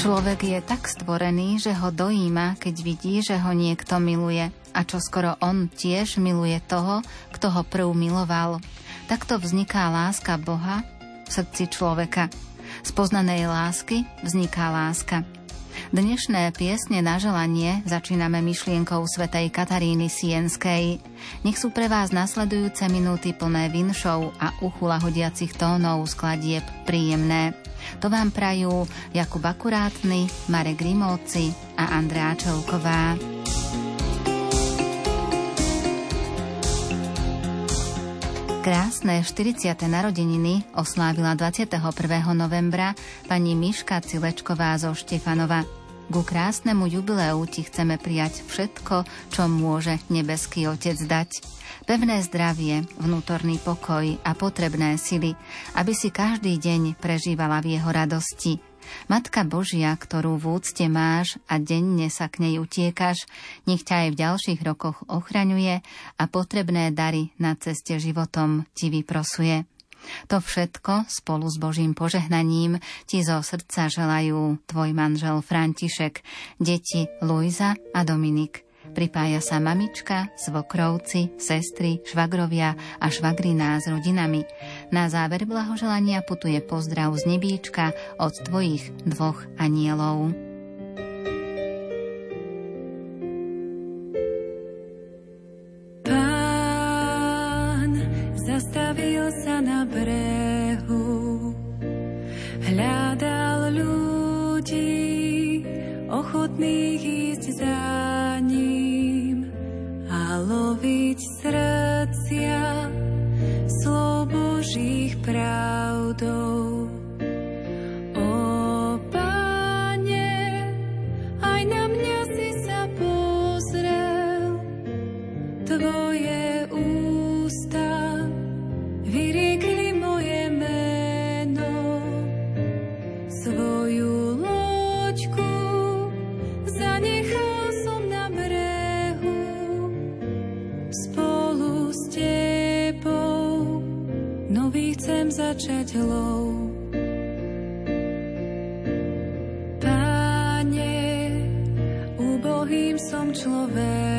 Človek je tak stvorený, že ho dojíma, keď vidí, že ho niekto miluje a čo skoro on tiež miluje toho, kto ho prv miloval. Takto vzniká láska Boha v srdci človeka. Z poznanej lásky vzniká láska. Dnešné piesne na želanie začíname myšlienkou svetej Kataríny Sienskej. Nech sú pre vás nasledujúce minúty plné vinšov a uchula hodiacich tónov skladieb príjemné. To vám prajú Jakub Akurátny, Marek Grimovci a Andrea Čelková. Krásne 40. narodeniny oslávila 21. novembra pani Miška Cilečková zo Štefanova. Ku krásnemu jubileu ti chceme prijať všetko, čo môže nebeský Otec dať pevné zdravie, vnútorný pokoj a potrebné sily, aby si každý deň prežívala v jeho radosti. Matka Božia, ktorú v úcte máš a denne sa k nej utiekaš, nech ťa aj v ďalších rokoch ochraňuje a potrebné dary na ceste životom ti vyprosuje. To všetko spolu s Božím požehnaním ti zo srdca želajú tvoj manžel František, deti Luisa a Dominik – Pripája sa mamička, svokrovci, sestry, švagrovia a švagriná s rodinami. Na záver blahoželania putuje pozdrav z nebíčka od tvojich dvoch anielov. Pán zastavil sa na brehu, hľadal ľudí, ochotných ísť za Božích pravdou. Lov. Páne, úbohým som človekom,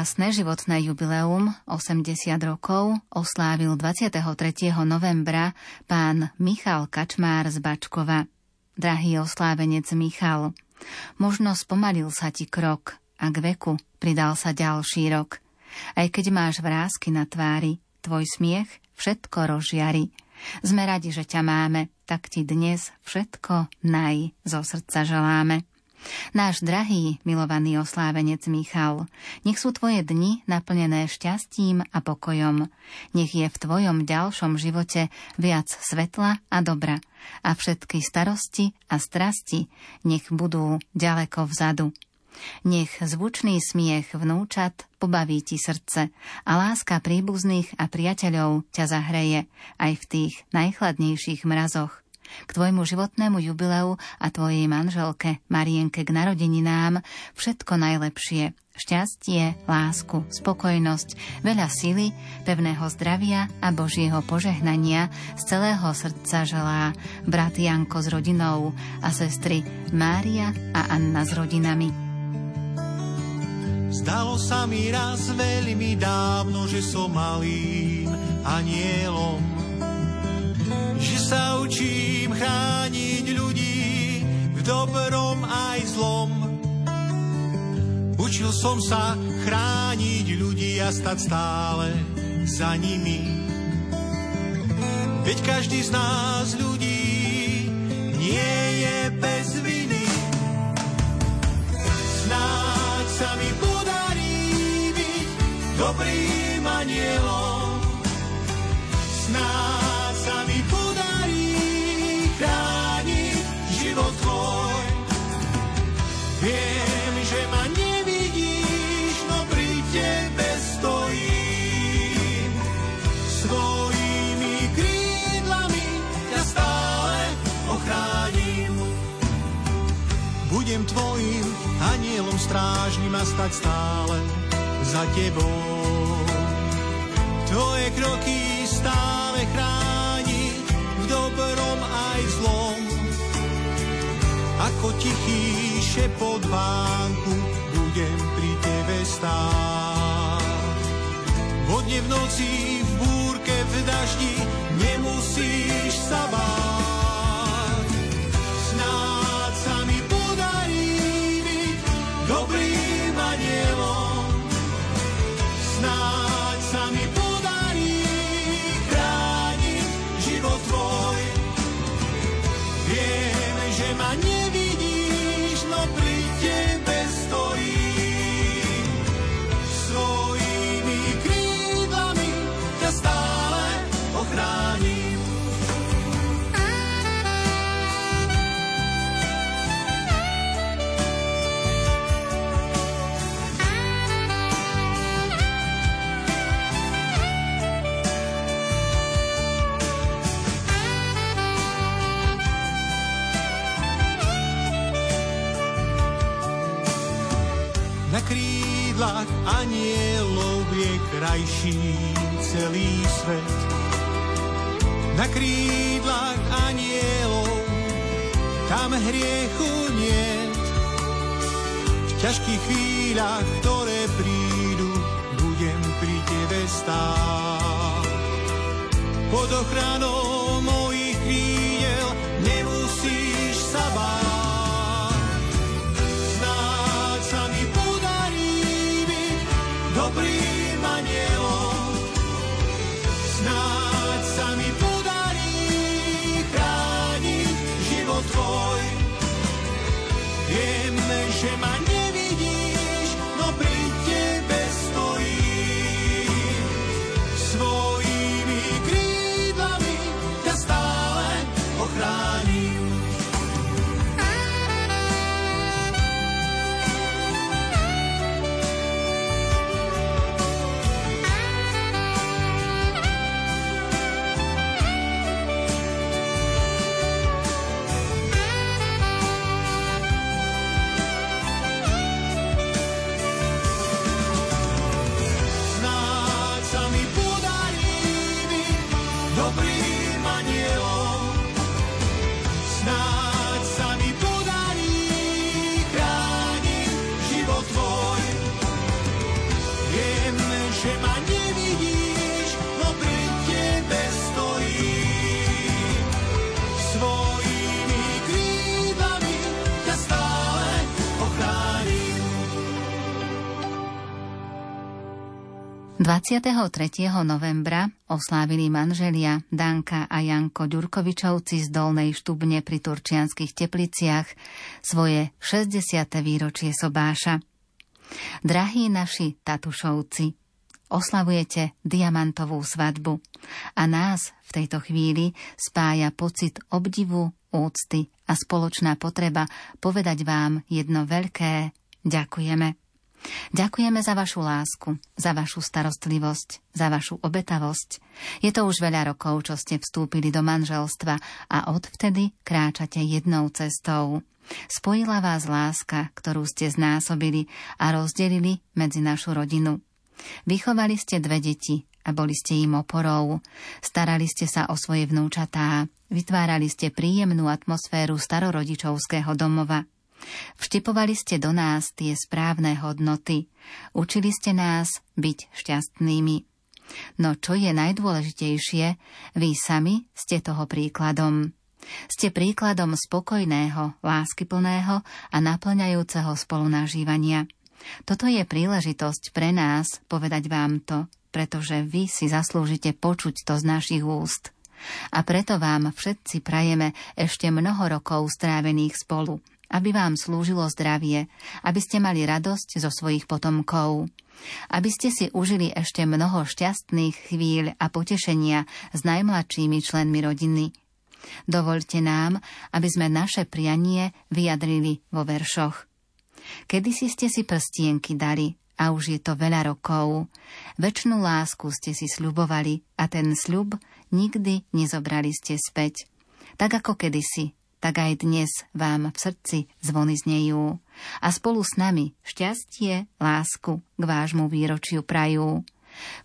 Krásne životné jubileum 80 rokov oslávil 23. novembra pán Michal Kačmár z Bačkova. Drahý oslávenec Michal, možno spomalil sa ti krok a k veku pridal sa ďalší rok. Aj keď máš vrázky na tvári, tvoj smiech všetko rozžiari. Sme radi, že ťa máme, tak ti dnes všetko naj zo srdca želáme. Náš drahý, milovaný oslávenec Michal, nech sú tvoje dni naplnené šťastím a pokojom. Nech je v tvojom ďalšom živote viac svetla a dobra a všetky starosti a strasti nech budú ďaleko vzadu. Nech zvučný smiech vnúčat pobaví ti srdce a láska príbuzných a priateľov ťa zahreje aj v tých najchladnejších mrazoch. K tvojmu životnému jubileu a tvojej manželke Marienke k narodeninám všetko najlepšie. Šťastie, lásku, spokojnosť, veľa sily, pevného zdravia a Božieho požehnania z celého srdca želá brat Janko s rodinou a sestry Mária a Anna s rodinami. Zdalo sa mi raz veľmi dávno, že som malým anielom že sa učím chrániť ľudí v dobrom aj zlom. Učil som sa chrániť ľudí a stať stále za nimi. Veď každý z nás ľudí nie je bez viny. Snáď sa mi podarí byť dobrým anielom. Snáď tvojim anielom strážnym a stať stále za tebou. Tvoje kroky stále chrániť v dobrom aj zlom. Ako tichý šepot vánku, budem pri tebe stáť. Vodne v noci, v búrke, v daždi, nemusíš krajší celý svet. Na krídlach anielov tam hriechu niet. V ťažkých chvíľach, ktoré prídu, budem pri tebe stáť. Pod ochranou 23. novembra oslávili manželia Danka a Janko Ďurkovičovci z Dolnej Štubne pri Turčianských tepliciach svoje 60. výročie sobáša. Drahí naši tatušovci, oslavujete diamantovú svadbu a nás v tejto chvíli spája pocit obdivu, úcty a spoločná potreba povedať vám jedno veľké ďakujeme. Ďakujeme za vašu lásku, za vašu starostlivosť, za vašu obetavosť. Je to už veľa rokov, čo ste vstúpili do manželstva a odvtedy kráčate jednou cestou. Spojila vás láska, ktorú ste znásobili a rozdelili medzi našu rodinu. Vychovali ste dve deti a boli ste im oporou. Starali ste sa o svoje vnúčatá, vytvárali ste príjemnú atmosféru starorodičovského domova. Vštepovali ste do nás tie správne hodnoty. Učili ste nás byť šťastnými. No čo je najdôležitejšie, vy sami ste toho príkladom. Ste príkladom spokojného, láskyplného a naplňajúceho spolunažívania. Toto je príležitosť pre nás povedať vám to, pretože vy si zaslúžite počuť to z našich úst. A preto vám všetci prajeme ešte mnoho rokov strávených spolu aby vám slúžilo zdravie, aby ste mali radosť zo svojich potomkov, aby ste si užili ešte mnoho šťastných chvíľ a potešenia s najmladšími členmi rodiny. Dovolte nám, aby sme naše prianie vyjadrili vo veršoch. Kedy si ste si prstienky dali a už je to veľa rokov. Večnú lásku ste si sľubovali a ten sľub nikdy nezobrali ste späť. Tak ako kedysi, tak aj dnes vám v srdci zvony znejú a spolu s nami šťastie, lásku k vášmu výročiu prajú.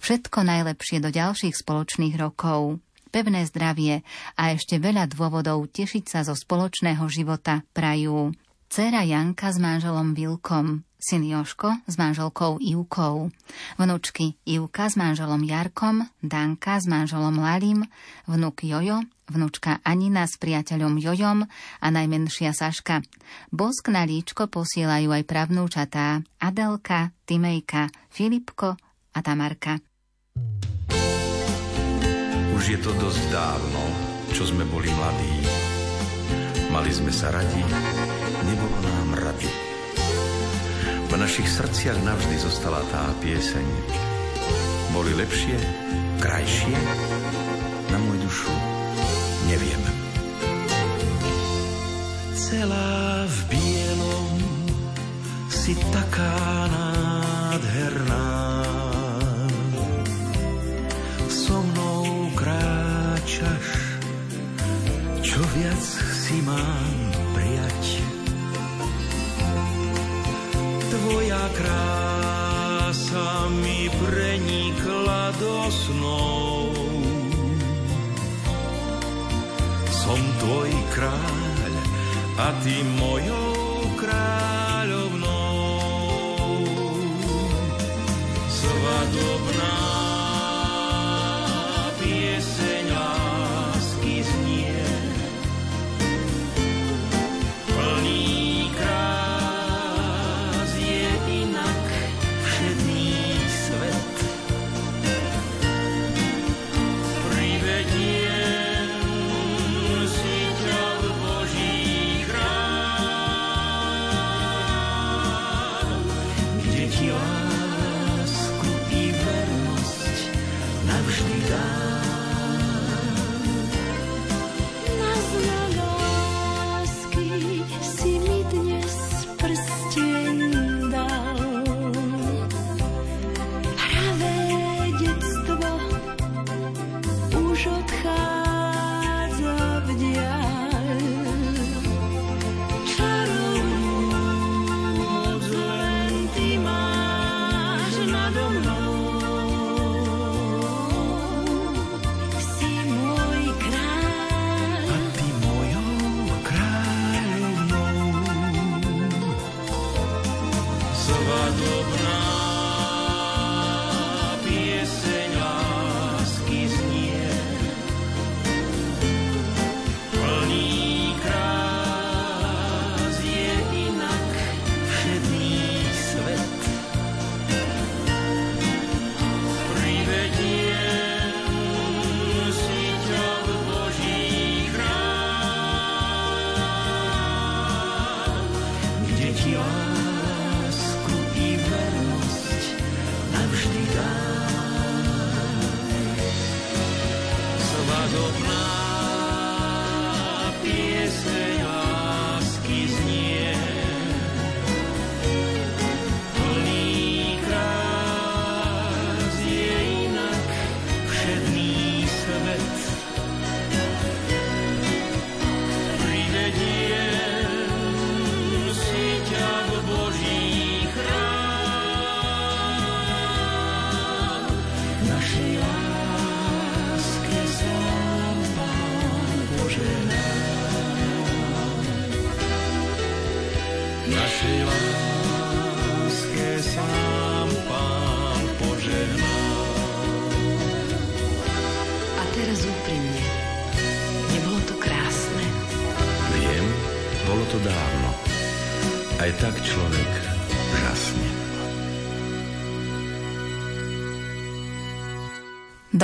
Všetko najlepšie do ďalších spoločných rokov, pevné zdravie a ešte veľa dôvodov tešiť sa zo spoločného života prajú. Cera Janka s manželom Vilkom, syn Joško s manželkou Ivkou, vnúčky Ivka s manželom Jarkom, Danka s manželom Lalim, vnúk Jojo vnúčka Anina s priateľom Jojom a najmenšia Saška. Bosk na líčko posielajú aj pravnúčatá Adelka, Timejka, Filipko a Tamarka. Už je to dosť dávno, čo sme boli mladí. Mali sme sa radi, nebolo nám rady. V našich srdciach navždy zostala tá pieseň. Boli lepšie, krajšie, si taká nádherná. So mnou kráčaš, čo viac si mám prijať. Tvoja krása mi prenikla do snov som tvoj kráľ a ty mojou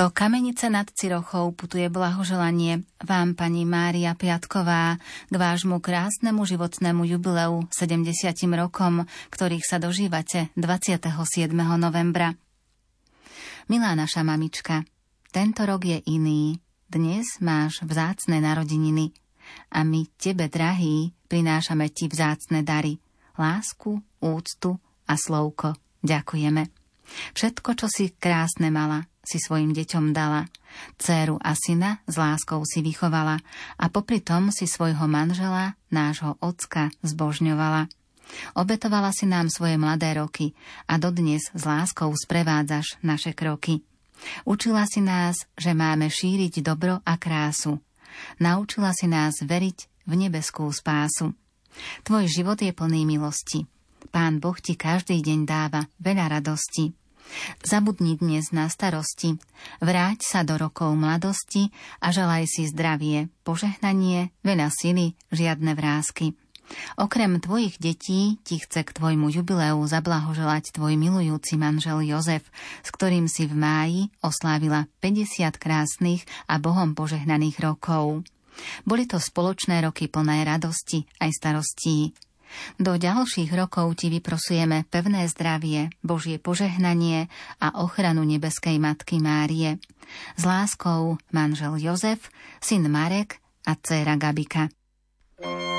Do Kamenice nad Cirochou putuje blahoželanie vám, pani Mária Piatková, k vášmu krásnemu životnému jubileu 70 rokom, ktorých sa dožívate 27. novembra. Milá naša mamička, tento rok je iný. Dnes máš vzácne narodeniny a my tebe, drahý, prinášame ti vzácne dary. Lásku, úctu a slovko. Ďakujeme. Všetko, čo si krásne mala, si svojim deťom dala. Céru a syna s láskou si vychovala a popri tom si svojho manžela, nášho ocka, zbožňovala. Obetovala si nám svoje mladé roky a dodnes s láskou sprevádzaš naše kroky. Učila si nás, že máme šíriť dobro a krásu. Naučila si nás veriť v nebeskú spásu. Tvoj život je plný milosti. Pán Boh ti každý deň dáva veľa radosti. Zabudni dnes na starosti, vráť sa do rokov mladosti a želaj si zdravie, požehnanie, veľa sily, žiadne vrázky. Okrem tvojich detí ti chce k tvojmu jubileu zablahoželať tvoj milujúci manžel Jozef, s ktorým si v máji oslávila 50 krásnych a Bohom požehnaných rokov. Boli to spoločné roky plné radosti aj starostí. Do ďalších rokov ti vyprosujeme pevné zdravie, Božie požehnanie a ochranu nebeskej Matky Márie. S láskou manžel Jozef, syn Marek a dcéra Gabika. Dnes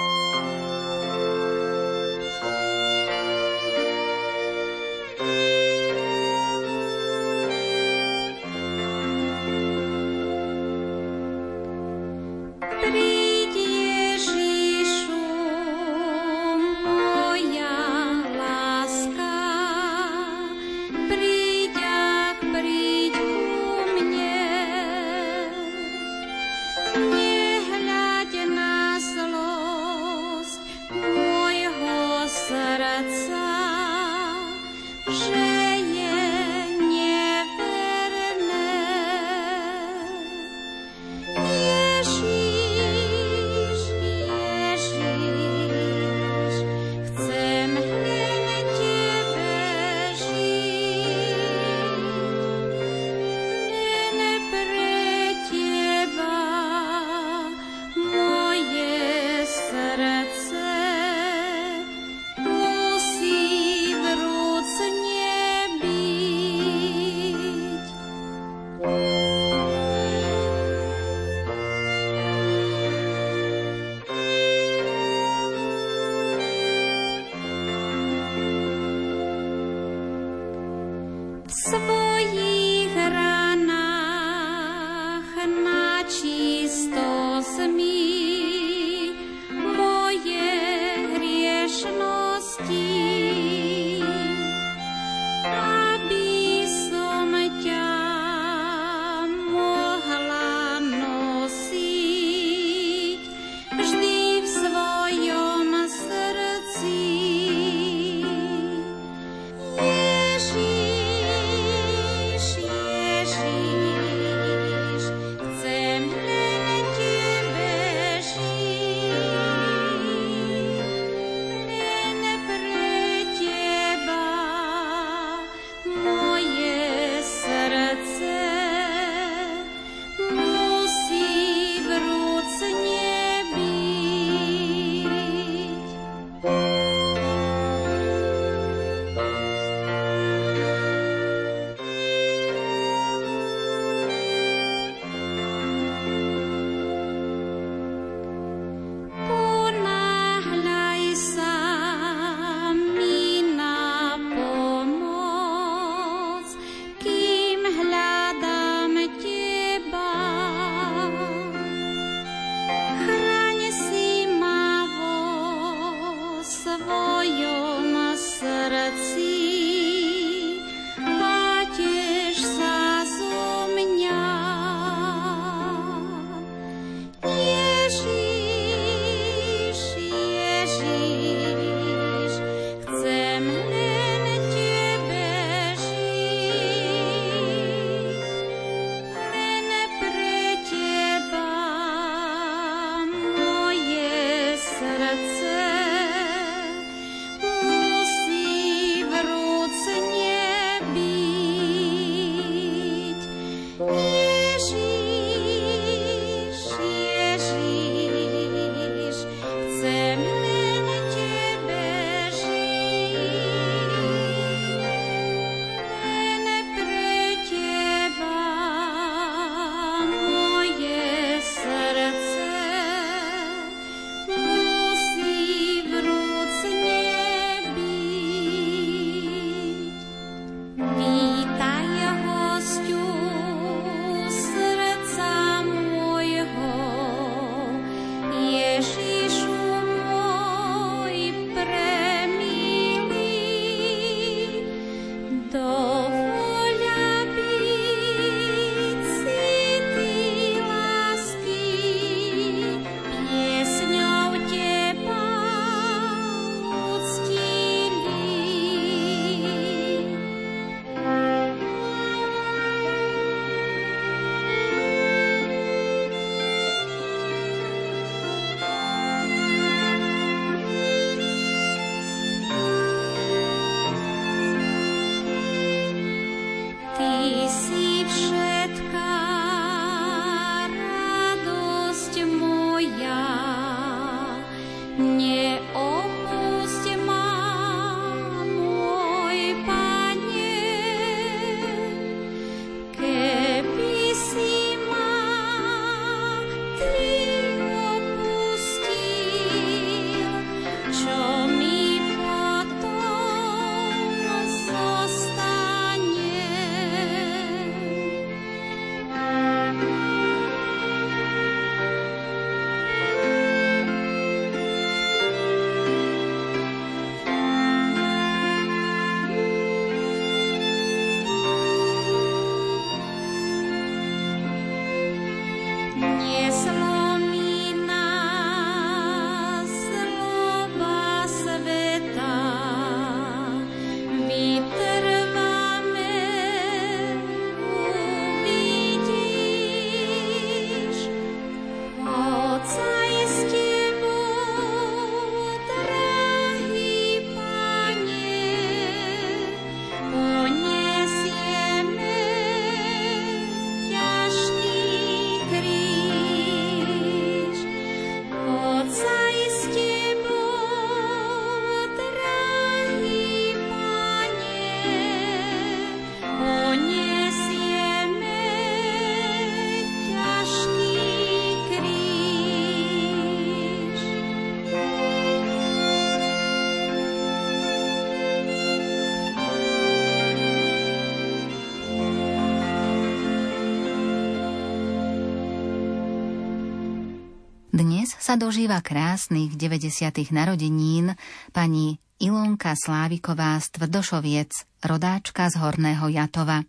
sa dožíva krásnych 90. narodenín pani Ilonka Sláviková z Tvrdošoviec, rodáčka z Horného Jatova.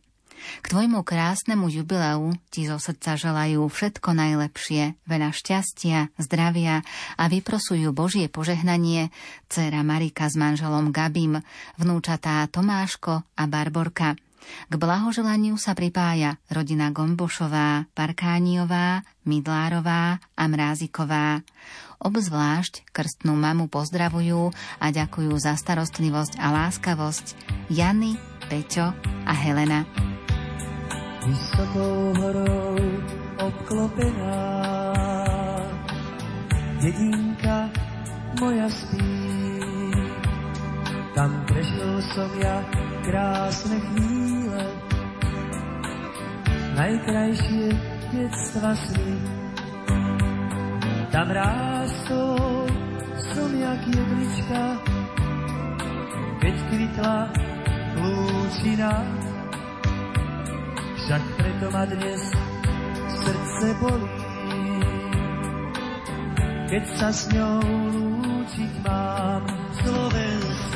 K tvojmu krásnemu jubileu ti zo srdca želajú všetko najlepšie, veľa šťastia, zdravia a vyprosujú Božie požehnanie dcera Marika s manželom Gabim, vnúčatá Tomáško a Barborka – k blahoželaniu sa pripája rodina Gombošová, Parkániová, Midlárová a Mráziková. Obzvlášť krstnú mamu pozdravujú a ďakujú za starostlivosť a láskavosť Jany, Peťo a Helena. Vysokou horou obklopená jedinka moja spí. Tam prežil som ja krásne chvíle, najkrajšie detstva sny. Tam rástol som jak jedlička, keď kvitla lúčina. Však preto ma dnes srdce bolí, keď sa s ňou lúčiť mám. Slovenská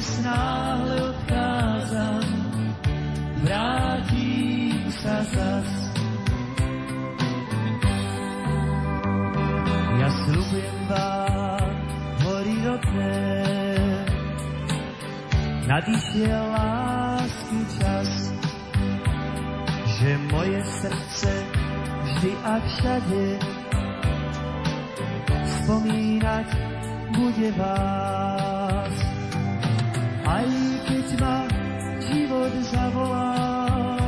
dnes náhle odchádzam, vrátim sa zas. Ja sľubujem vám hory rodné, nadišiel lásky čas že moje srdce vždy a všade spomínať bude vás. Život zavolá,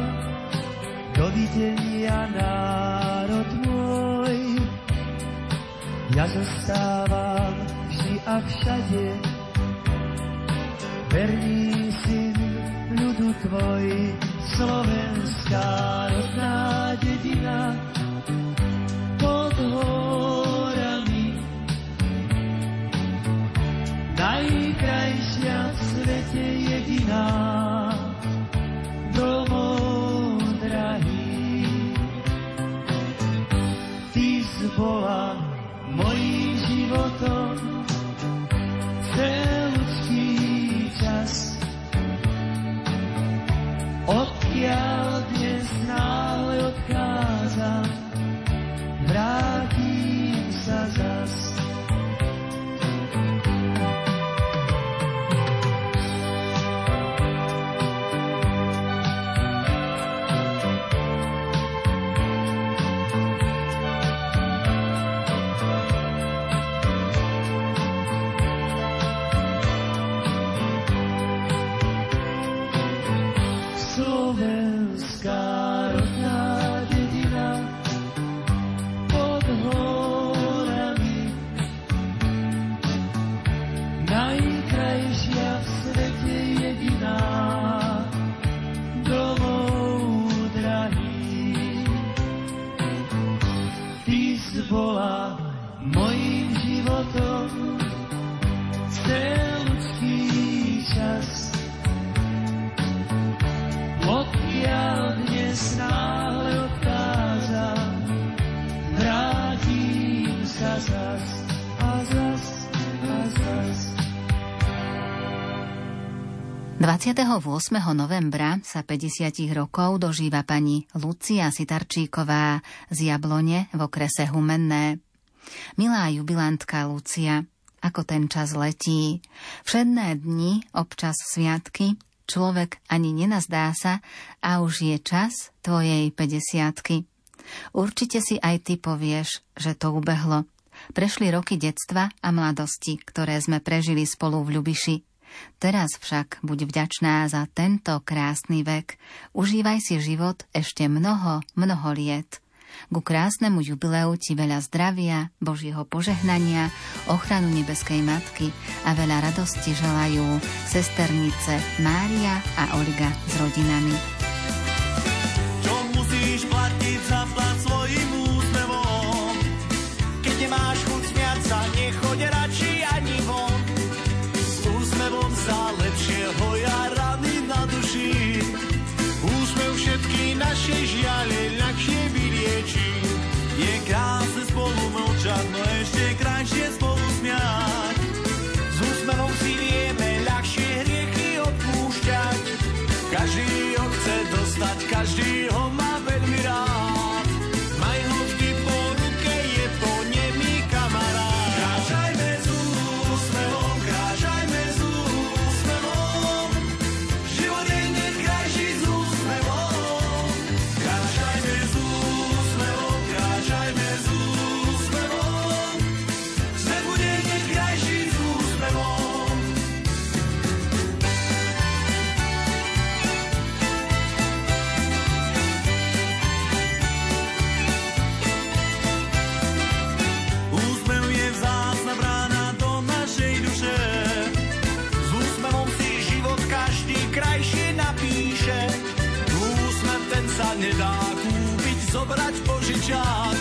dovidenia národ môj, ja zostávam vždy a všade. Verný syn ľudu tvoj, slovenská rodná dedina. Pod horami. Najkrajšia v svete jediná, si bola 28. novembra sa 50 rokov dožíva pani Lucia Sitarčíková z Jablone v okrese Humenné. Milá jubilantka Lucia, ako ten čas letí. Všedné dni, občas sviatky, človek ani nenazdá sa a už je čas tvojej 50 Určite si aj ty povieš, že to ubehlo. Prešli roky detstva a mladosti, ktoré sme prežili spolu v Ľubiši. Teraz však buď vďačná za tento krásny vek. Užívaj si život ešte mnoho, mnoho liet. Ku krásnemu jubileu ti veľa zdravia, Božieho požehnania, ochranu nebeskej matky a veľa radosti želajú sesternice Mária a Olga s rodinami. Dostať, každý job.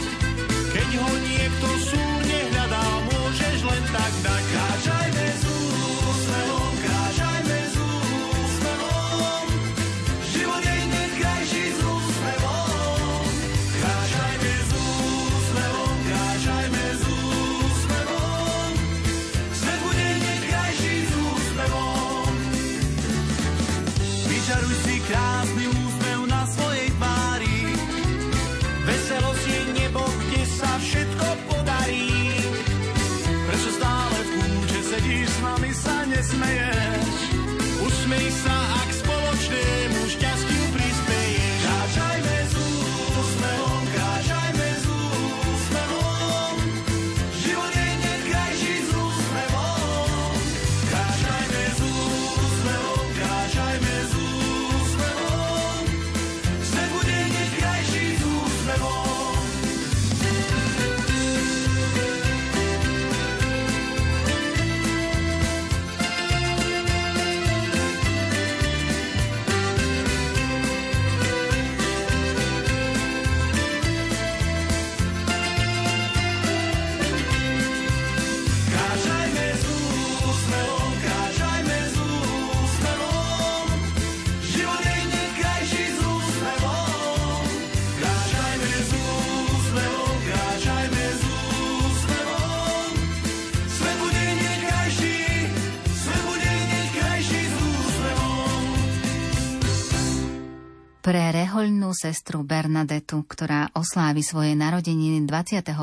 Pre rehoľnú sestru Bernadetu, ktorá oslávi svoje narodeniny 28.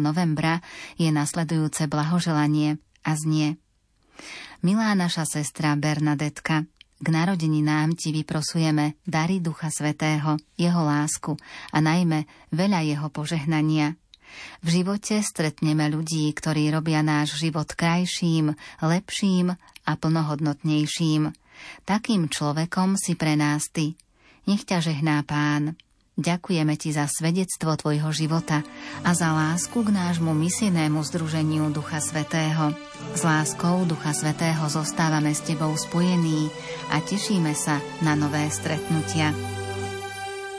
novembra, je nasledujúce blahoželanie a znie. Milá naša sestra Bernadetka, k narodeninám ti vyprosujeme dary Ducha Svetého, jeho lásku a najmä veľa jeho požehnania. V živote stretneme ľudí, ktorí robia náš život krajším, lepším a plnohodnotnejším. Takým človekom si pre nás ty. Nech ťa žehná pán. Ďakujeme ti za svedectvo tvojho života a za lásku k nášmu misijnému združeniu Ducha Svetého. S láskou Ducha Svetého zostávame s tebou spojení a tešíme sa na nové stretnutia.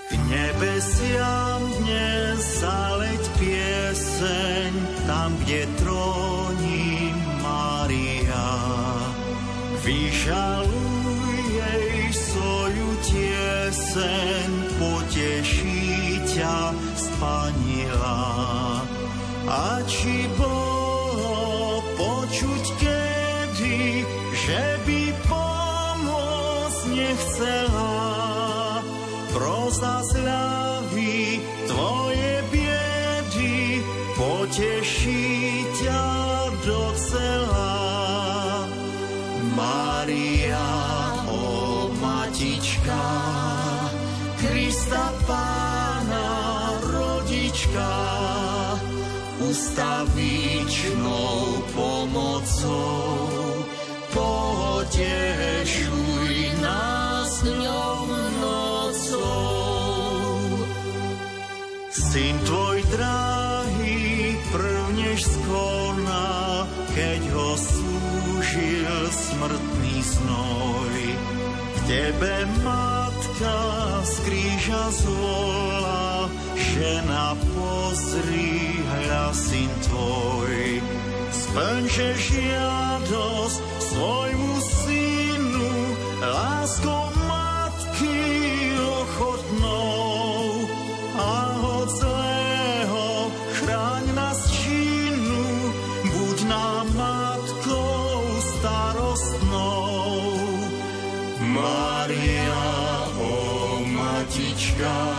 K nebesiam dnes zaleť pieseň, tam, kde tróni Mária. Vyžaluj tieseň, poteší ťa spanila. A či bolo počuť kedy, že by pomôcť nechcela, prosta sľavy matička, Krista Pána, rodička, ustavičnou pomocou, potešuj nás dňom nocou. Syn tvoj drahý prvnež skona, keď ho súžil smrtný znoj. Tebe matka z kríža zvolá, žena pozri, hľa syn tvoj. Splňže žiadosť svojmu synu, láskou matička,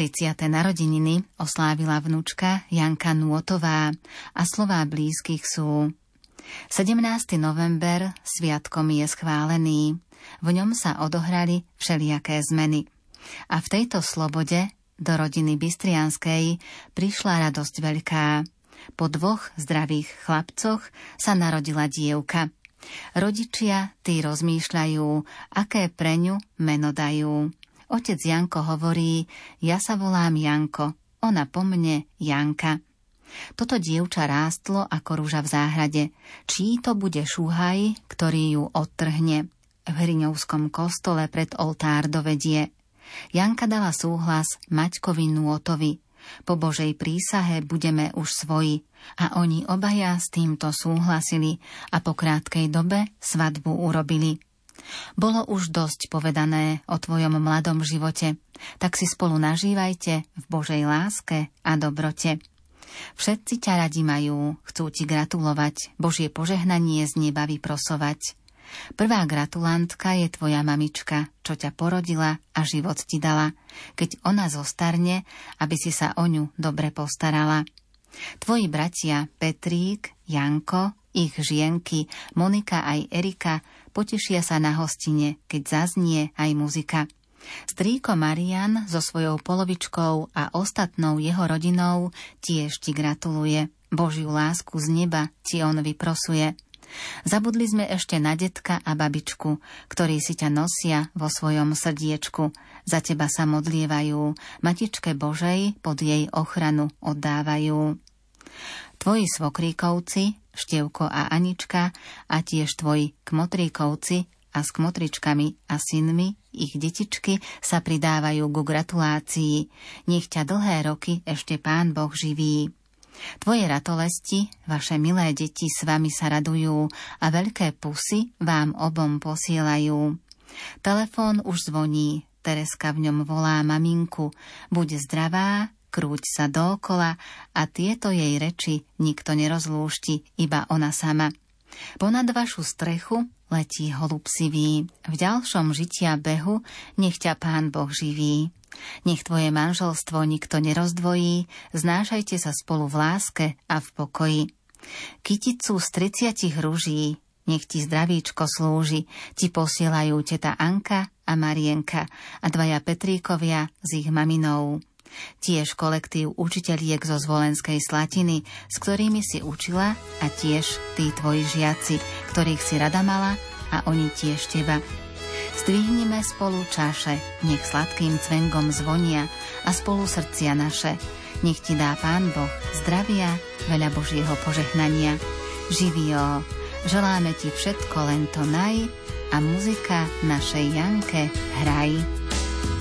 30. narodeniny oslávila vnúčka Janka Nôtová a slová blízkych sú 17. november sviatkom je schválený. V ňom sa odohrali všelijaké zmeny. A v tejto slobode do rodiny Bystrianskej prišla radosť veľká. Po dvoch zdravých chlapcoch sa narodila dievka. Rodičia tí rozmýšľajú, aké pre ňu meno dajú. Otec Janko hovorí, ja sa volám Janko, ona po mne Janka. Toto dievča rástlo ako rúža v záhrade. Čí to bude šúhaj, ktorý ju odtrhne. V Hriňovskom kostole pred oltár dovedie. Janka dala súhlas Maťkovi Nôtovi. Po Božej prísahe budeme už svoji. A oni obaja s týmto súhlasili a po krátkej dobe svadbu urobili. Bolo už dosť povedané o tvojom mladom živote, tak si spolu nažívajte v Božej láske a dobrote. Všetci ťa radi majú, chcú ti gratulovať, Božie požehnanie z neba vyprosovať. Prvá gratulantka je tvoja mamička, čo ťa porodila a život ti dala, keď ona zostarne, aby si sa o ňu dobre postarala. Tvoji bratia Petrík, Janko, ich žienky, Monika aj Erika potešia sa na hostine, keď zaznie aj muzika. Strýko Marian so svojou polovičkou a ostatnou jeho rodinou tiež ti gratuluje. Božiu lásku z neba ti on vyprosuje. Zabudli sme ešte na detka a babičku, ktorí si ťa nosia vo svojom srdiečku. Za teba sa modlievajú, Matičke Božej pod jej ochranu oddávajú. Tvoji svokríkovci, Števko a Anička a tiež tvoji kmotríkovci a s kmotričkami a synmi, ich detičky sa pridávajú ku gratulácii. Nech ťa dlhé roky ešte Pán Boh živí. Tvoje ratolesti, vaše milé deti s vami sa radujú a veľké pusy vám obom posielajú. Telefón už zvoní, Tereska v ňom volá maminku. Buď zdravá, krúť sa dookola a tieto jej reči nikto nerozlúšti, iba ona sama. Ponad vašu strechu letí holub sivý, v ďalšom žitia behu nech ťa pán Boh živí. Nech tvoje manželstvo nikto nerozdvojí, znášajte sa spolu v láske a v pokoji. Kyticu z 30 rúží, nech ti zdravíčko slúži, ti posielajú teta Anka a Marienka a dvaja Petríkovia s ich maminou. Tiež kolektív učiteľiek zo Zvolenskej Slatiny, s ktorými si učila a tiež tí tvoji žiaci, ktorých si rada mala a oni tiež teba. Zdvihnime spolu čaše, nech sladkým cvengom zvonia a spolu srdcia naše. Nech ti dá Pán Boh zdravia, veľa Božieho požehnania. Živio, želáme ti všetko len to naj a muzika našej Janke hraj.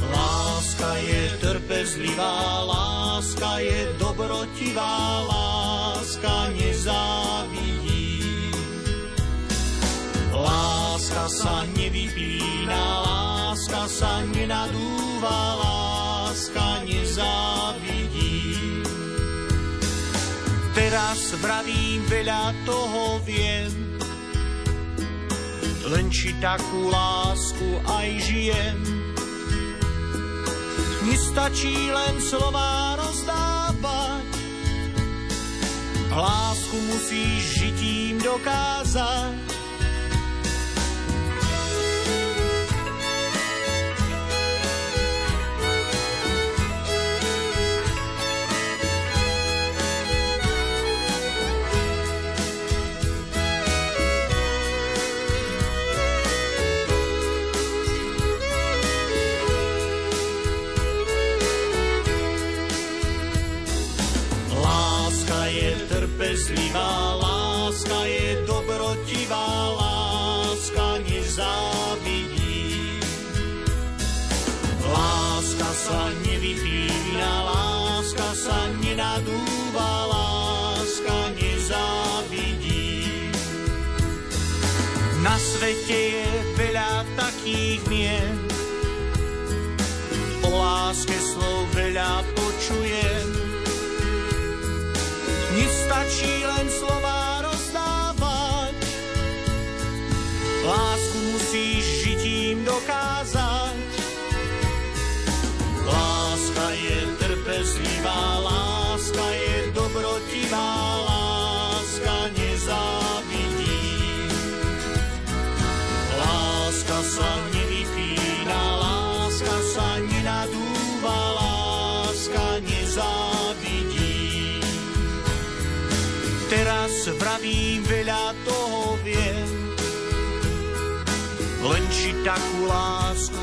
Láska je trpezlivá, láska je dobrotivá, láska nezávidí. Láska sa nevypína, láska sa nenadúva, láska nezávidí. veľa toho viem. Len či takú lásku aj žijem. Nestačí len slova rozdávať, lásku musíš žitím dokázať. Na svete je veľa takých mien, o láske slov veľa počujem, Nestačí len slova takú lásku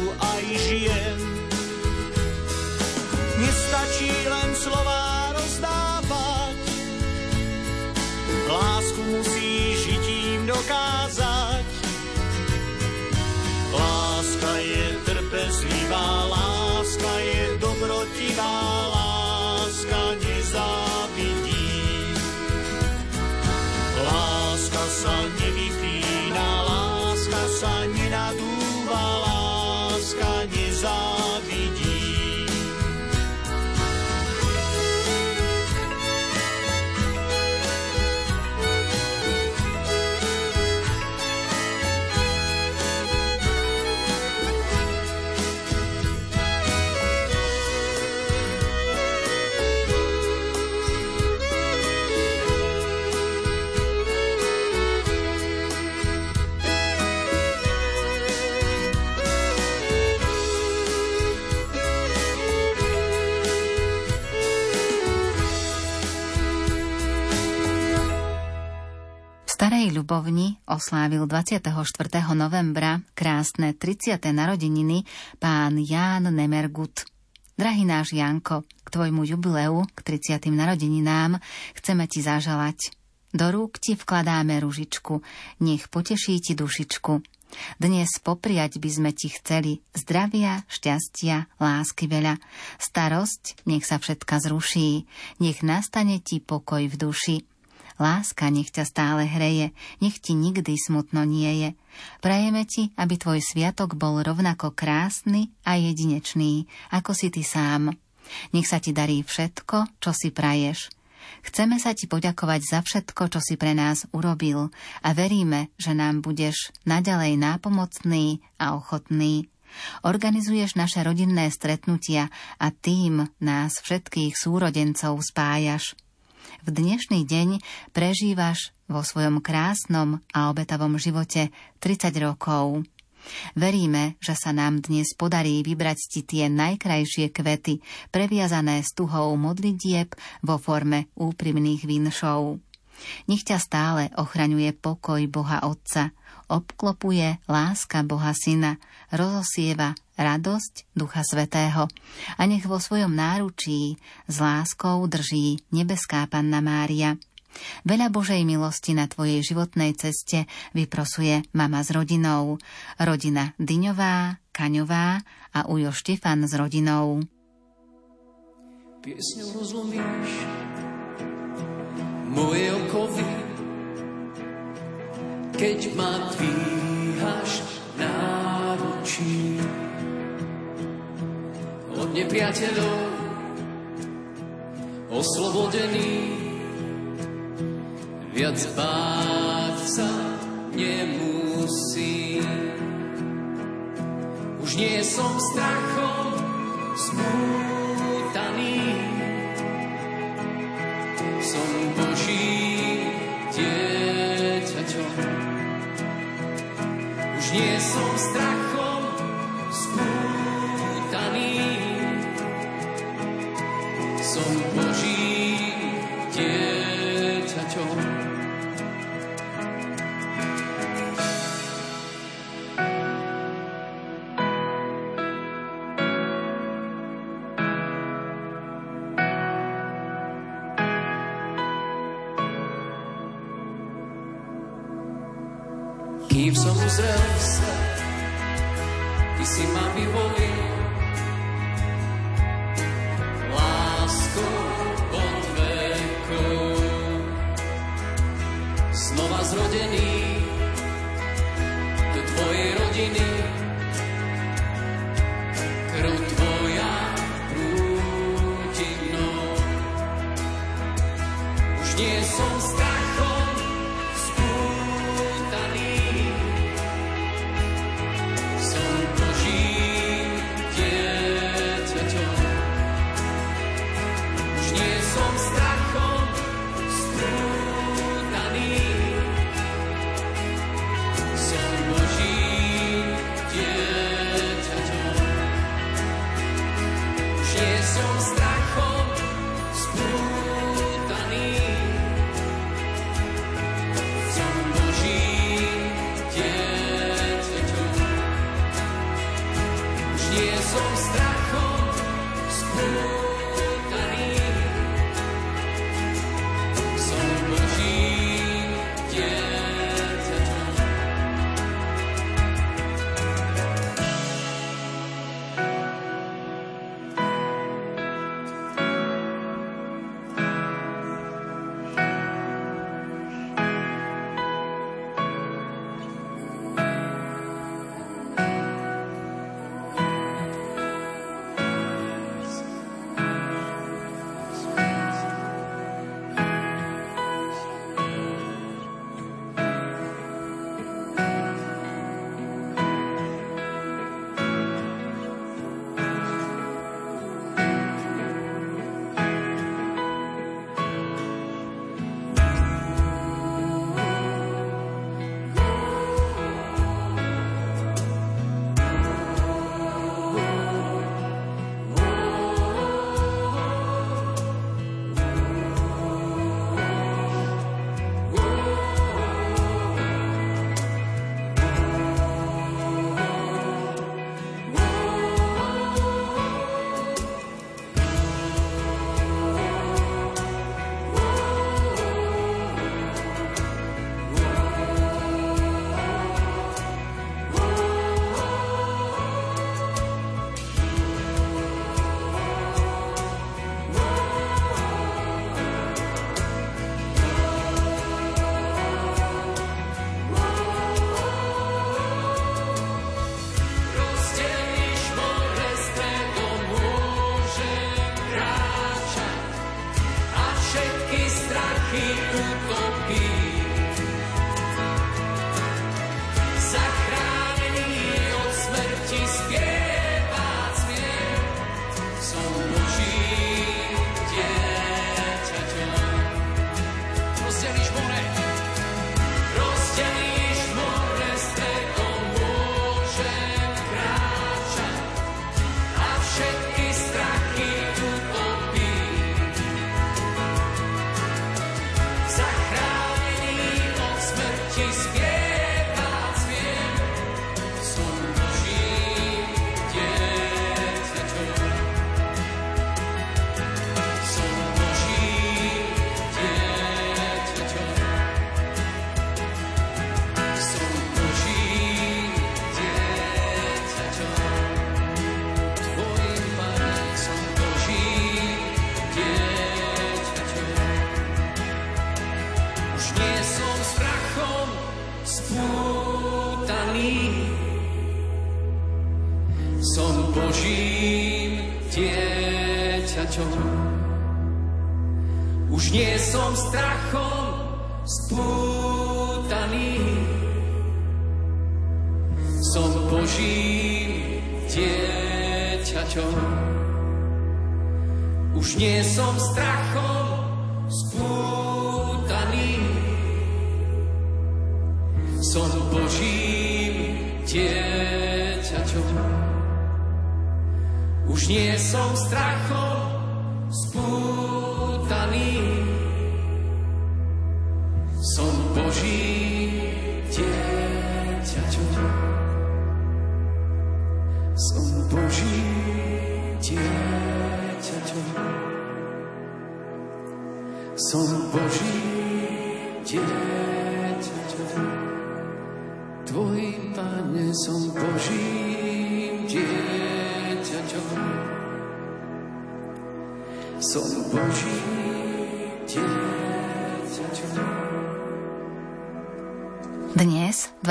Ľubovni oslávil 24. novembra krásne 30. narodeniny pán Ján Nemergut. Drahý náš Janko, k tvojmu jubileu, k 30. narodeninám, chceme ti zaželať. Do rúk ti vkladáme ružičku, nech poteší ti dušičku. Dnes popriať by sme ti chceli zdravia, šťastia, lásky veľa. Starosť, nech sa všetka zruší, nech nastane ti pokoj v duši. Láska nech ťa stále hreje, nech ti nikdy smutno nie je. Prajeme ti, aby tvoj sviatok bol rovnako krásny a jedinečný, ako si ty sám. Nech sa ti darí všetko, čo si praješ. Chceme sa ti poďakovať za všetko, čo si pre nás urobil a veríme, že nám budeš naďalej nápomocný a ochotný. Organizuješ naše rodinné stretnutia a tým nás všetkých súrodencov spájaš v dnešný deň prežívaš vo svojom krásnom a obetavom živote 30 rokov. Veríme, že sa nám dnes podarí vybrať ti tie najkrajšie kvety, previazané s tuhou modlitieb vo forme úprimných vinšov. Nech ťa stále ochraňuje pokoj Boha Otca, obklopuje láska Boha Syna, rozosieva radosť Ducha Svetého a nech vo svojom náručí s láskou drží nebeská Panna Mária. Veľa Božej milosti na tvojej životnej ceste vyprosuje mama s rodinou, rodina Dyňová, Kaňová a Ujo Štefan s rodinou. Piesňou rozlomíš moje okovy, keď ma dvíhaš náručí od nepriateľov oslobodený viac báť sa nemusím. Už nie som strachom smútaný, som Boží nie som strachom spútaný, som Boží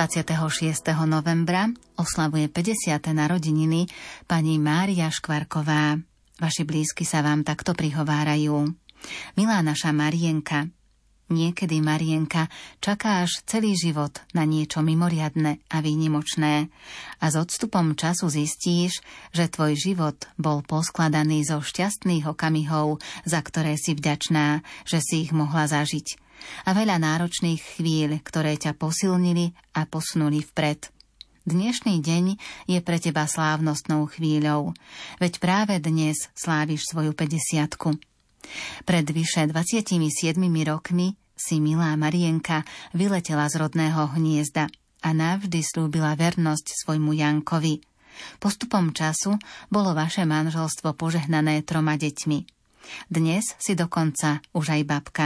26. novembra, oslavuje 50. narodeniny pani Mária Škvarková. Vaši blízky sa vám takto prihovárajú. Milá naša Marienka, Niekedy, Marienka, čakáš celý život na niečo mimoriadne a výnimočné a s odstupom času zistíš, že tvoj život bol poskladaný zo šťastných okamihov, za ktoré si vďačná, že si ich mohla zažiť a veľa náročných chvíľ, ktoré ťa posilnili a posunuli vpred. Dnešný deň je pre teba slávnostnou chvíľou, veď práve dnes sláviš svoju 50 pred vyše 27 rokmi si milá Marienka vyletela z rodného hniezda a navždy slúbila vernosť svojmu Jankovi. Postupom času bolo vaše manželstvo požehnané troma deťmi. Dnes si dokonca už aj babka.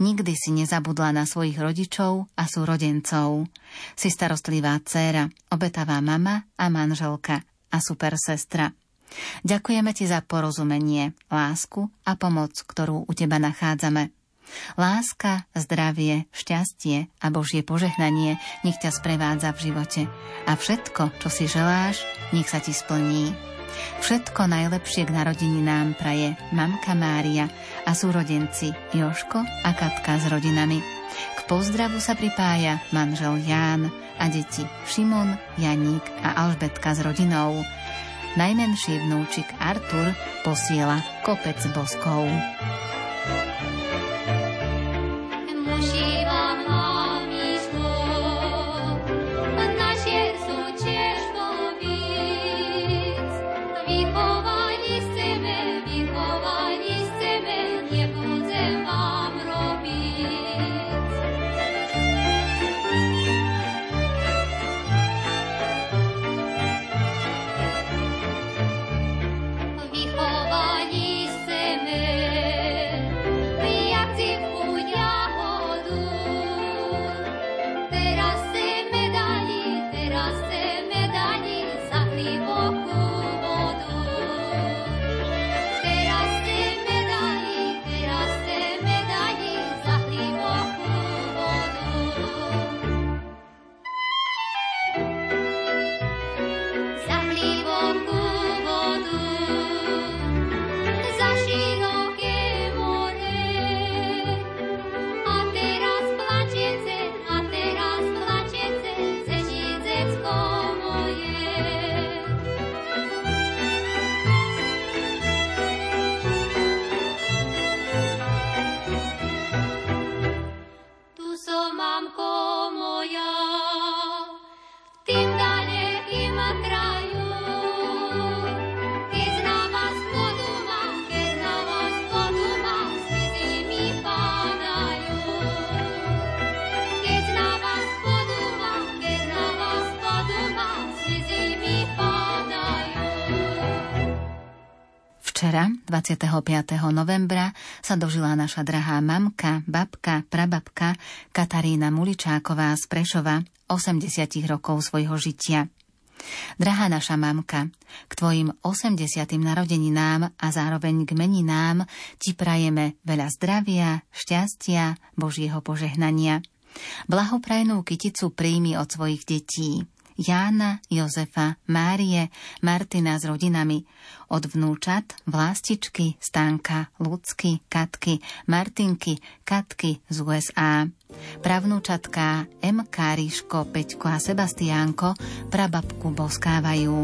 Nikdy si nezabudla na svojich rodičov a súrodencov. Si starostlivá dcéra, obetavá mama a manželka a super sestra. Ďakujeme ti za porozumenie, lásku a pomoc, ktorú u teba nachádzame. Láska, zdravie, šťastie a Božie požehnanie nech ťa sprevádza v živote a všetko, čo si želáš, nech sa ti splní. Všetko najlepšie k narodeninám praje mamka Mária a súrodenci Joško a Katka s rodinami. K pozdravu sa pripája manžel Ján a deti Šimon, Janík a Alžbetka s rodinou. Najmenší vnúčik Artur posiela kopec boskov. Včera, 25. novembra, sa dožila naša drahá mamka, babka, prababka Katarína Muličáková z Prešova 80 rokov svojho žitia. Drahá naša mamka, k tvojim 80. narodeninám a zároveň k meninám ti prajeme veľa zdravia, šťastia, Božieho požehnania. Blahoprajnú kyticu príjmi od svojich detí. Jána, Jozefa, Márie, Martina s rodinami. Od vnúčat Vlástičky, Stánka, Lucky, Katky, Martinky, Katky z USA. Pravnúčatká M. Ríško, Peťko a Sebastiánko prababku boskávajú.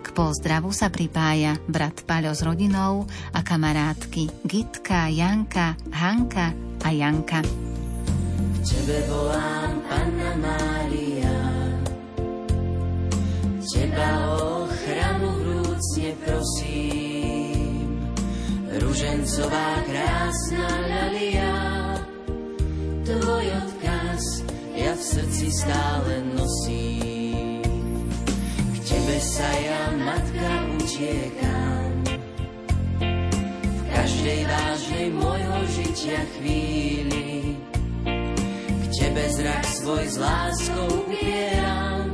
K pozdravu sa pripája brat Paľo s rodinou a kamarátky Gitka, Janka, Hanka a Janka. Tebe volám, Panna Mária, Teba o ochranu vrúcne prosím. Ružencová krásna ľalia, Tvoj odkaz ja v srdci stále nosím. K Tebe sa ja, Matka, utiekam, v každej vážnej môjho žitia chvíli tebe zrak svoj s láskou upieram.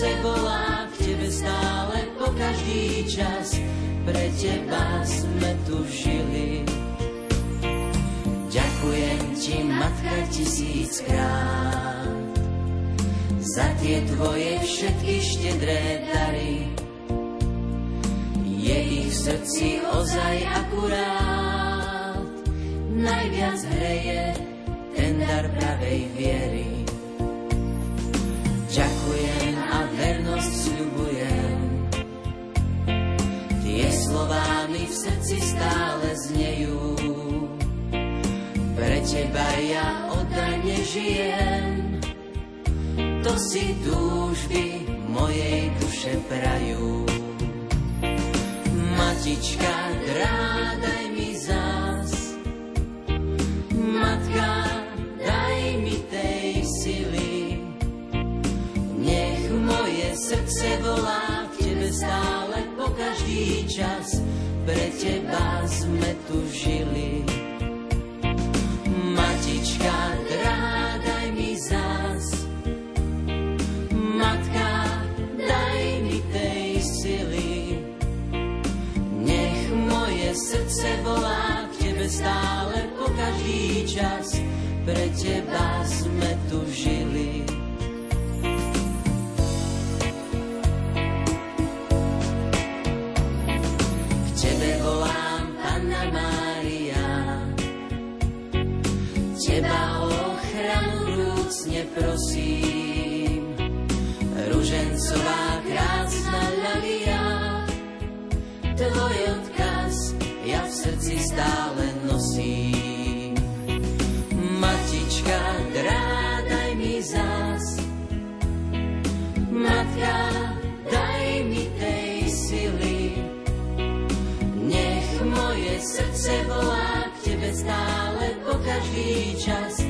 srdce volá k tebe stále po každý čas. Pre teba sme tu žili. Ďakujem ti, matka, tisíckrát za tie tvoje všetky štedré dary je ich srdci ozaj akurát. Najviac hreje ten dar pravej viery. Ďakujem vernosť sľubujem. Tie slová mi v srdci stále znejú. Pre teba ja oddane žijem. To si túžby mojej duše prajú. Matička, drádaj mi zás. Matka, srdce volá k tebe stále po každý čas. Pre teba sme tu žili. Matička, drádaj mi zás. Matka, daj mi tej sily. Nech moje srdce volá k tebe stále po každý čas. Pre teba sme tu žili. Prosím. Ružencová krásna ľalia, tvoj odkaz ja v srdci stále nosím. Matička, drádaj mi zás. Matka, daj mi tej sily. Nech moje srdce volá k tebe stále po každý čas.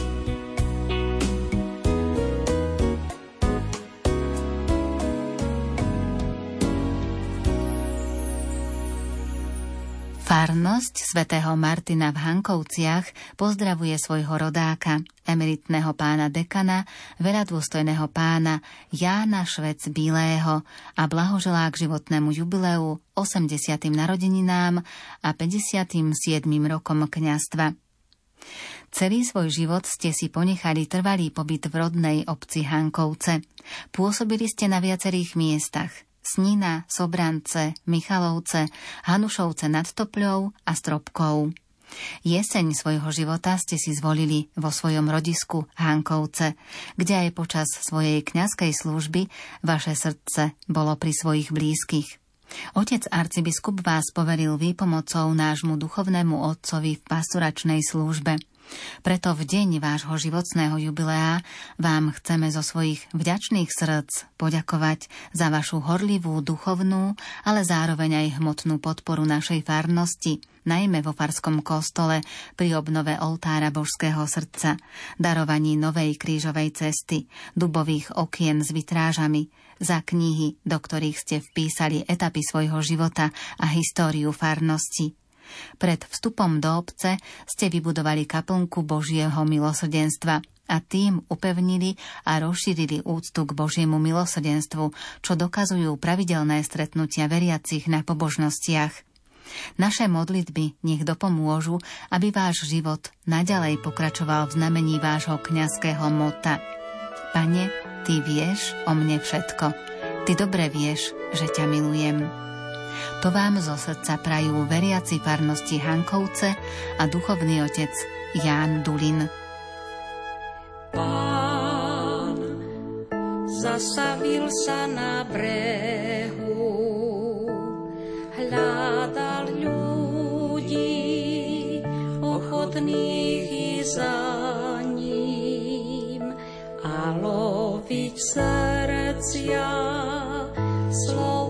Farnosť svätého Martina v Hankovciach pozdravuje svojho rodáka, emeritného pána dekana, veľadôstojného pána Jána Švec Bílého a blahoželá k životnému jubileu 80. narodeninám a 57. rokom kňastva. Celý svoj život ste si ponechali trvalý pobyt v rodnej obci Hankovce. Pôsobili ste na viacerých miestach – Snina, Sobrance, Michalovce, Hanušovce nad Topľou a Stropkou. Jeseň svojho života ste si zvolili vo svojom rodisku Hankovce, kde aj počas svojej kňazskej služby vaše srdce bolo pri svojich blízkych. Otec arcibiskup vás poveril výpomocou nášmu duchovnému otcovi v pasturačnej službe – preto v deň vášho životného jubilea vám chceme zo svojich vďačných srdc poďakovať za vašu horlivú duchovnú, ale zároveň aj hmotnú podporu našej farnosti, najmä vo Farskom kostole pri obnove oltára Božského srdca, darovaní novej krížovej cesty, dubových okien s vitrážami, za knihy, do ktorých ste vpísali etapy svojho života a históriu farnosti. Pred vstupom do obce ste vybudovali kaplnku Božieho milosrdenstva a tým upevnili a rozšírili úctu k Božiemu milosrdenstvu, čo dokazujú pravidelné stretnutia veriacich na pobožnostiach. Naše modlitby nech dopomôžu, aby váš život naďalej pokračoval v znamení vášho kňazského mota. Pane, Ty vieš o mne všetko. Ty dobre vieš, že ťa milujem. To vám zo srdca prajú veriaci farnosti Hankovce a duchovný otec Ján Dulin. Pán zastavil sa na brehu, hľadal ľudí ochotných i za ním a loviť srdcia slov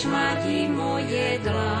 chceš mať i moje dlanie,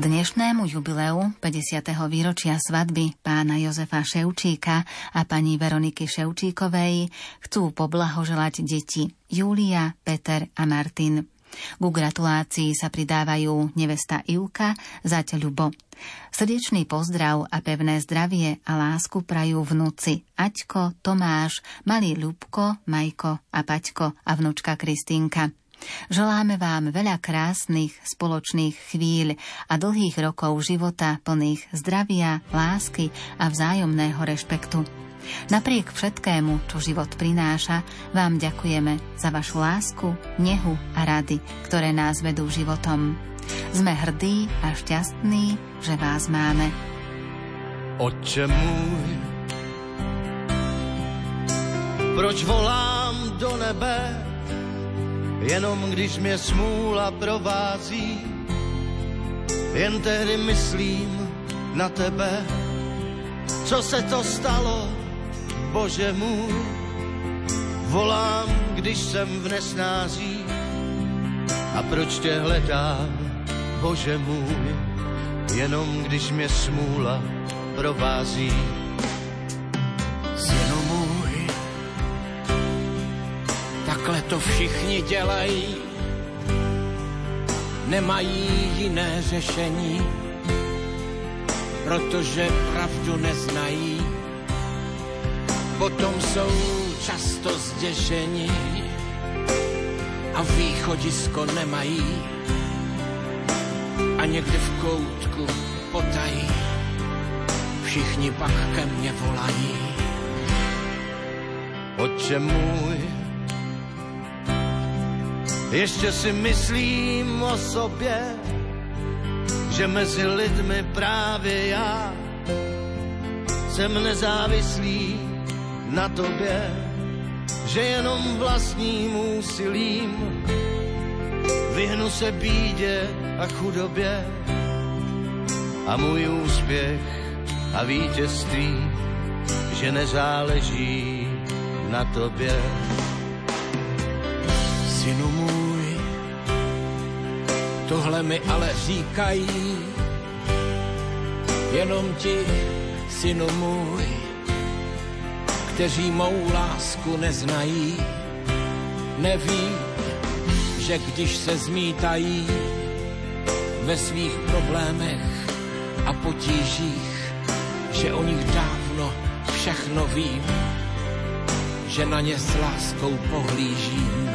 dnešnému jubileu 50. výročia svadby pána Jozefa Ševčíka a pani Veroniky Ševčíkovej chcú poblahoželať deti Júlia, Peter a Martin. Ku gratulácii sa pridávajú nevesta Ivka, zať Ľubo. Srdečný pozdrav a pevné zdravie a lásku prajú vnúci Aťko, Tomáš, malý Ľubko, Majko a Paťko a vnúčka Kristínka. Želáme vám veľa krásnych spoločných chvíľ a dlhých rokov života plných zdravia, lásky a vzájomného rešpektu. Napriek všetkému, čo život prináša, vám ďakujeme za vašu lásku, nehu a rady, ktoré nás vedú životom. Sme hrdí a šťastní, že vás máme. Otče můj, proč volám do nebe, jenom když mě smůla provází, jen tehdy myslím na tebe, co se to stalo, Bože můj. Volám, když jsem v nesnází a proč tě hledám, Bože můj, jenom když mě smůla provází. Takhle to všichni dělají, nemají jiné řešení, protože pravdu neznají. Potom jsou často zděšení a východisko nemají a někde v koutku potají. Všichni pak ke mně volají. Otče můj, ještě si myslím o sobě, že mezi lidmi právě já jsem nezávislý na tobě, že jenom vlastním úsilím vyhnu se bídě a chudobě a můj úspěch a vítězství, že nezáleží na tobě. Synu můj, tohle mi ale říkají jenom ti, synu můj, kteří mou lásku neznají. Neví, že když se zmítají ve svých problémech a potížích, že o nich dávno všechno vím, že na ně s láskou pohlížím.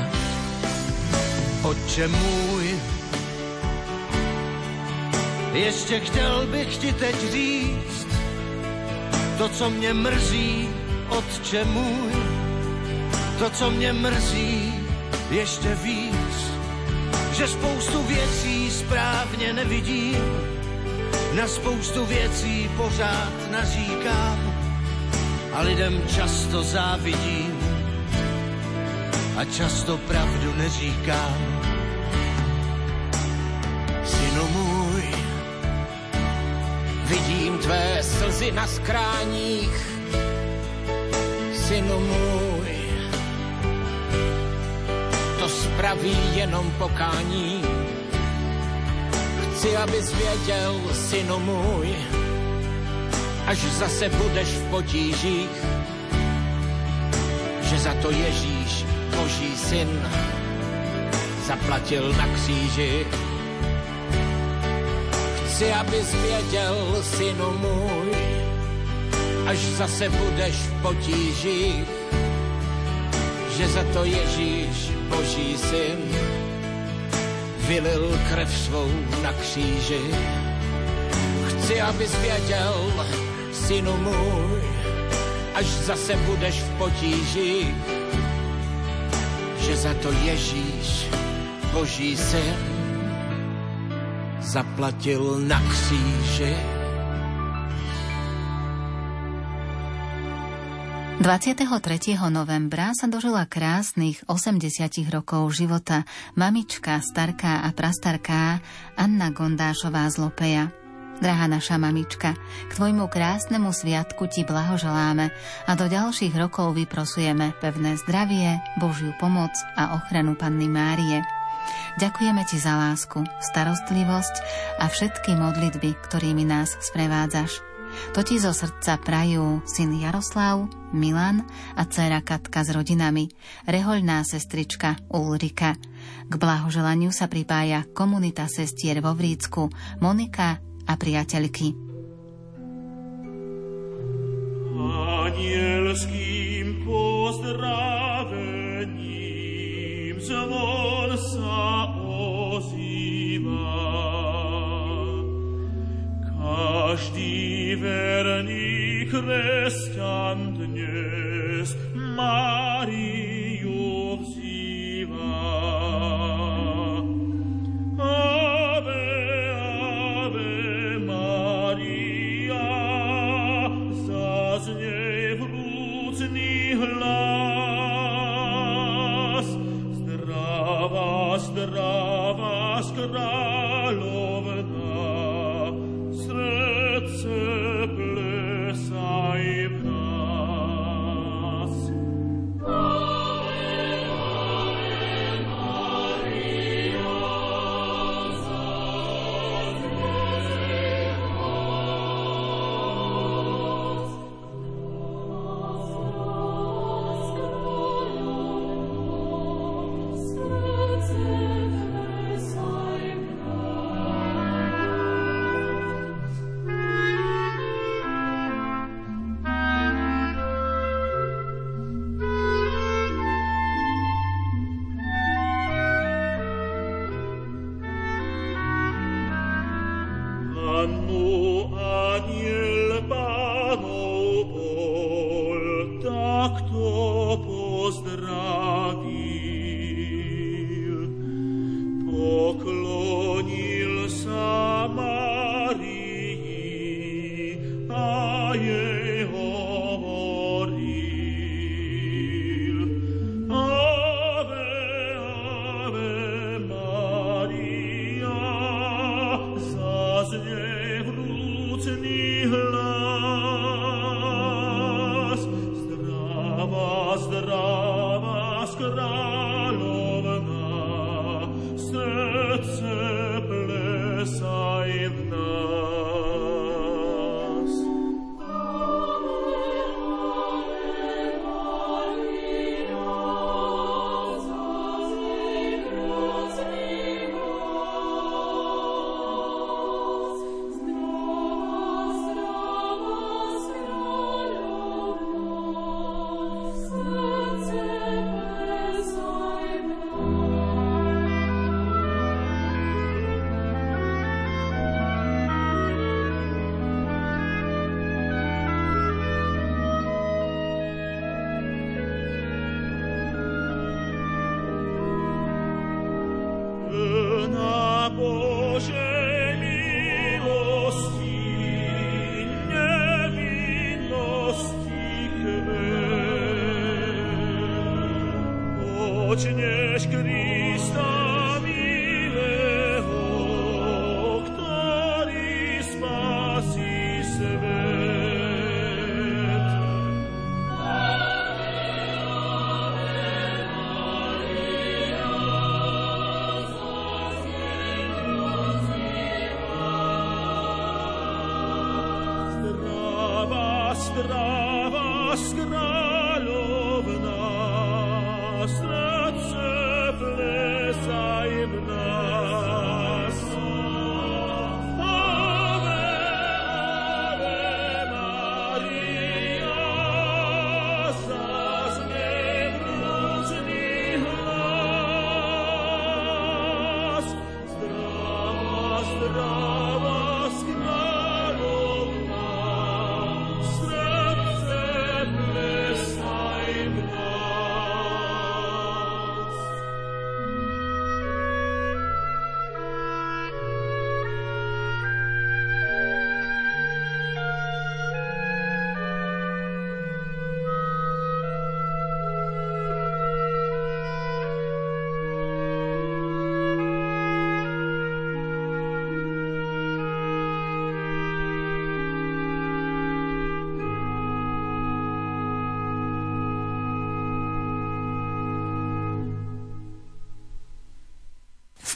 Otče můj, ještě chtěl bych ti teď říct to, co mě mrzí, otče můj, to, co mě mrzí, ještě víc, že spoustu věcí správně nevidím, na spoustu věcí pořád naříkám a lidem často závidím a často pravdu neříkám. Slzy na skráních, synu můj, to spraví jenom pokání. Chci, abys věděl, synu můj, až zase budeš v potížích, že za to Ježíš, Boží syn, zaplatil na kříži. Chci, abys věděl, synu můj, až zase budeš v potížích, že za to Ježíš, Boží syn, vylil krev svou na kříži. Chci, abys věděl, synu můj, až zase budeš v potížích, že za to Ježíš, Boží syn, zaplatil na kříži. 23. novembra sa dožila krásnych 80 rokov života mamička, starká a prastarká Anna Gondášová z Lopeja. Drahá naša mamička, k tvojmu krásnemu sviatku ti blahoželáme a do ďalších rokov vyprosujeme pevné zdravie, Božiu pomoc a ochranu Panny Márie. Ďakujeme ti za lásku, starostlivosť a všetky modlitby, ktorými nás sprevádzaš. To ti zo srdca prajú syn Jaroslav, Milan a dcera Katka s rodinami, rehoľná sestrička Ulrika. K blahoželaniu sa pripája komunita sestier vo Vrícku, Monika a priateľky. Anielským pozdravením verný kresťan dnes Máriu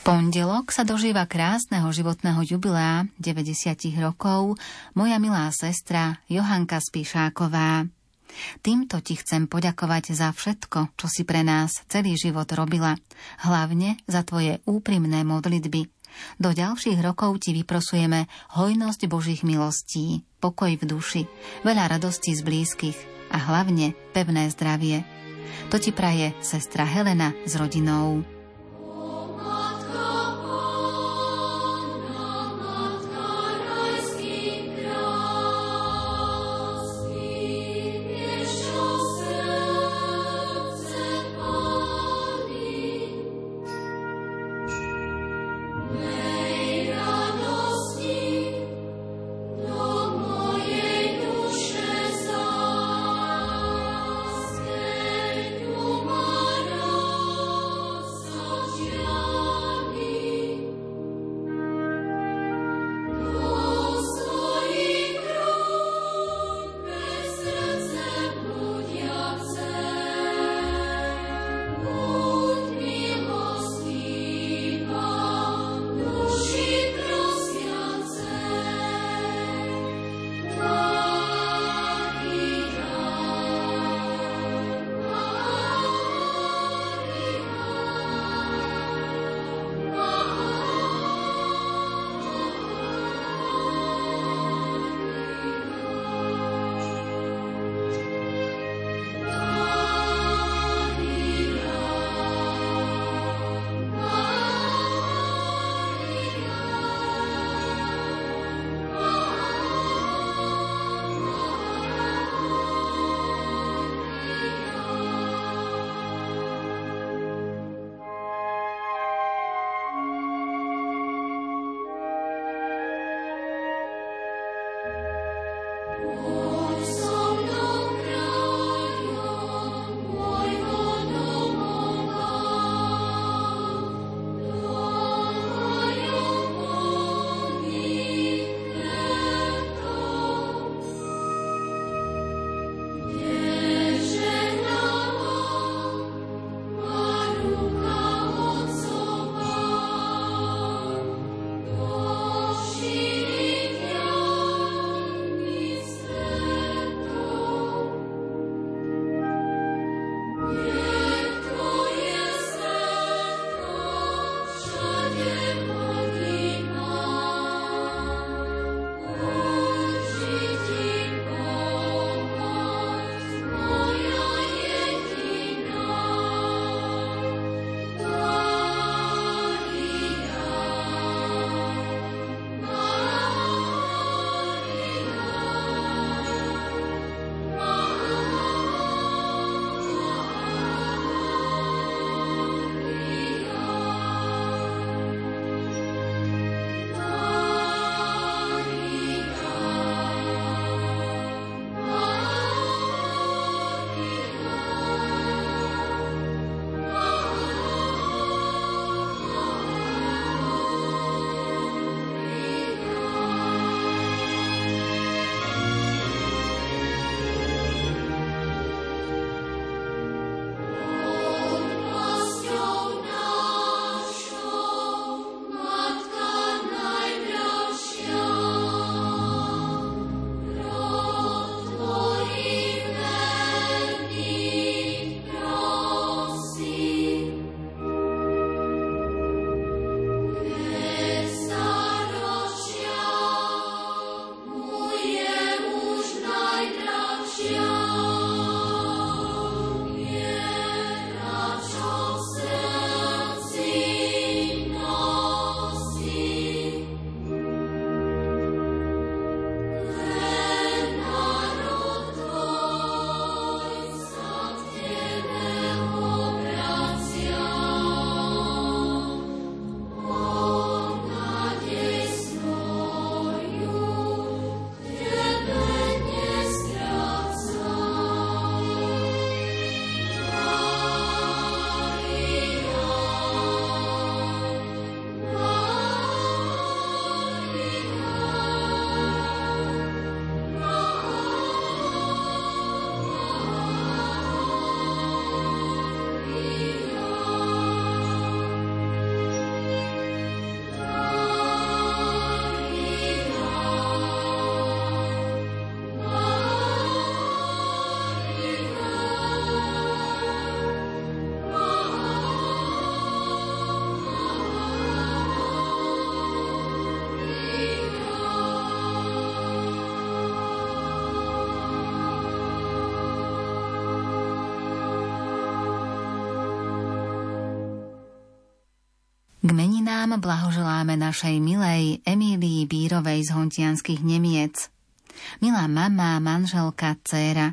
pondelok sa dožíva krásneho životného jubilea 90 rokov moja milá sestra Johanka Spíšáková. Týmto ti chcem poďakovať za všetko, čo si pre nás celý život robila, hlavne za tvoje úprimné modlitby. Do ďalších rokov ti vyprosujeme hojnosť Božích milostí, pokoj v duši, veľa radosti z blízkych a hlavne pevné zdravie. To ti praje sestra Helena s rodinou. Meninám blahoželáme našej milej Emílii Bírovej z Hontianských Nemiec. Milá mama, manželka, dcéra,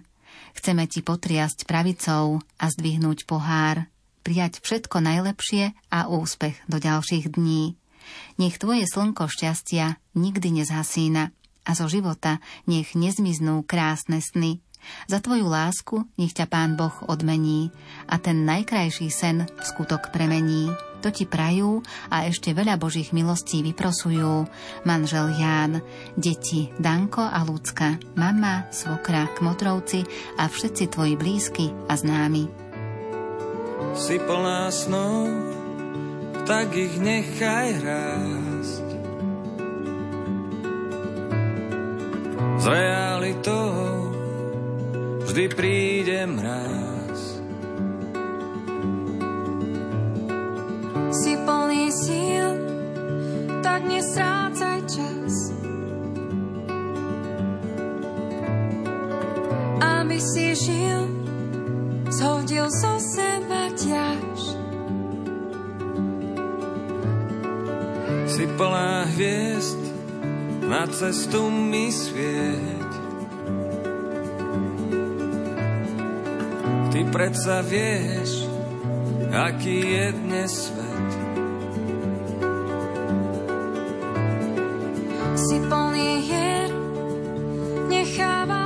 chceme ti potriasť pravicou a zdvihnúť pohár, prijať všetko najlepšie a úspech do ďalších dní. Nech tvoje slnko šťastia nikdy nezhasína a zo života nech nezmiznú krásne sny. Za tvoju lásku nech ťa Pán Boh odmení a ten najkrajší sen v skutok premení to ti prajú a ešte veľa Božích milostí vyprosujú. Manžel Ján, deti Danko a Lucka, mama, svokra, kmotrovci a všetci tvoji blízky a známi. Si plná snov, tak ich nechaj rásť. S realitou vždy príde mráz. Tak nestrácaj čas. Aby si žil, zhodil zo seba ťaž. Si plná hviezd, na cestu mi svieť. Ty predsa vieš, aký je dnes svet. plný hier necháva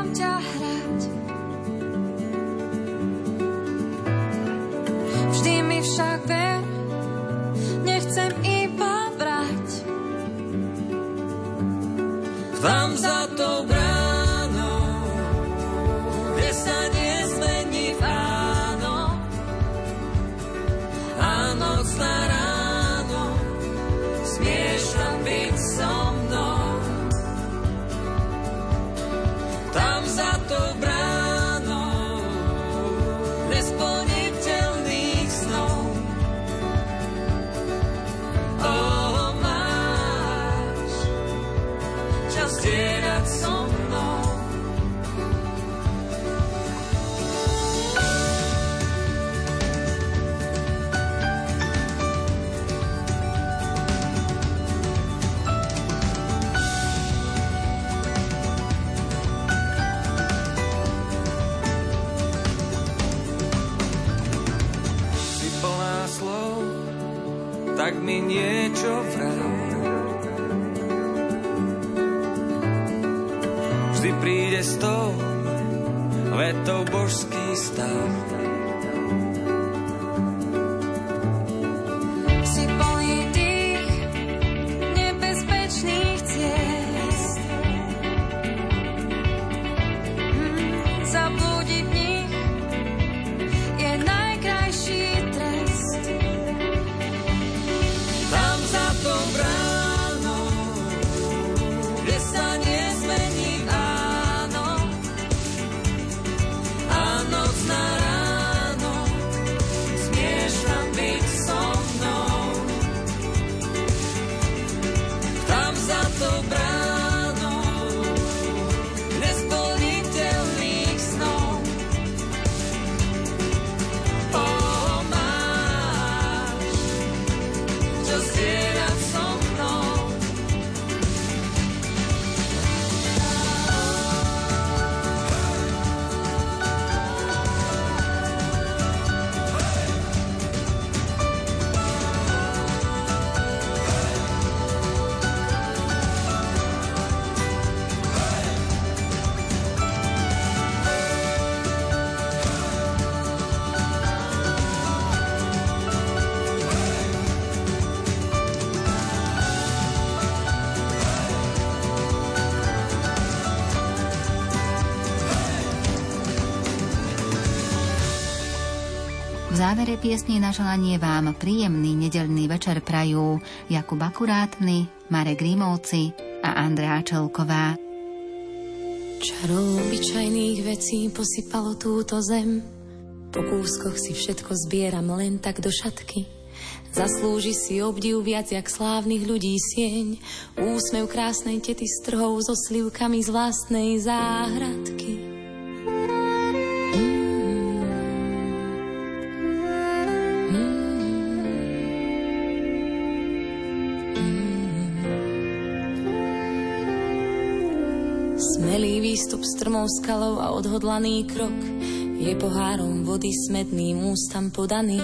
závere piesní na želanie vám príjemný nedelný večer prajú Jakub Akurátny, Marek Rímovci a Andrea Čelková. Čarou obyčajných vecí posypalo túto zem. Po kúskoch si všetko zbieram len tak do šatky. Zaslúži si obdiv viac jak slávnych ľudí sieň. Úsmev krásnej tety s so slivkami z vlastnej záhradky. Skalou a odhodlaný krok je pohárom vody smedným ústam podaný.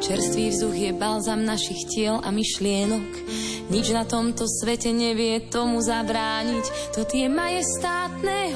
Čerstvý vzduch je balzam našich tiel a myšlienok. Nič na tomto svete nevie tomu zabrániť. To tie majestátne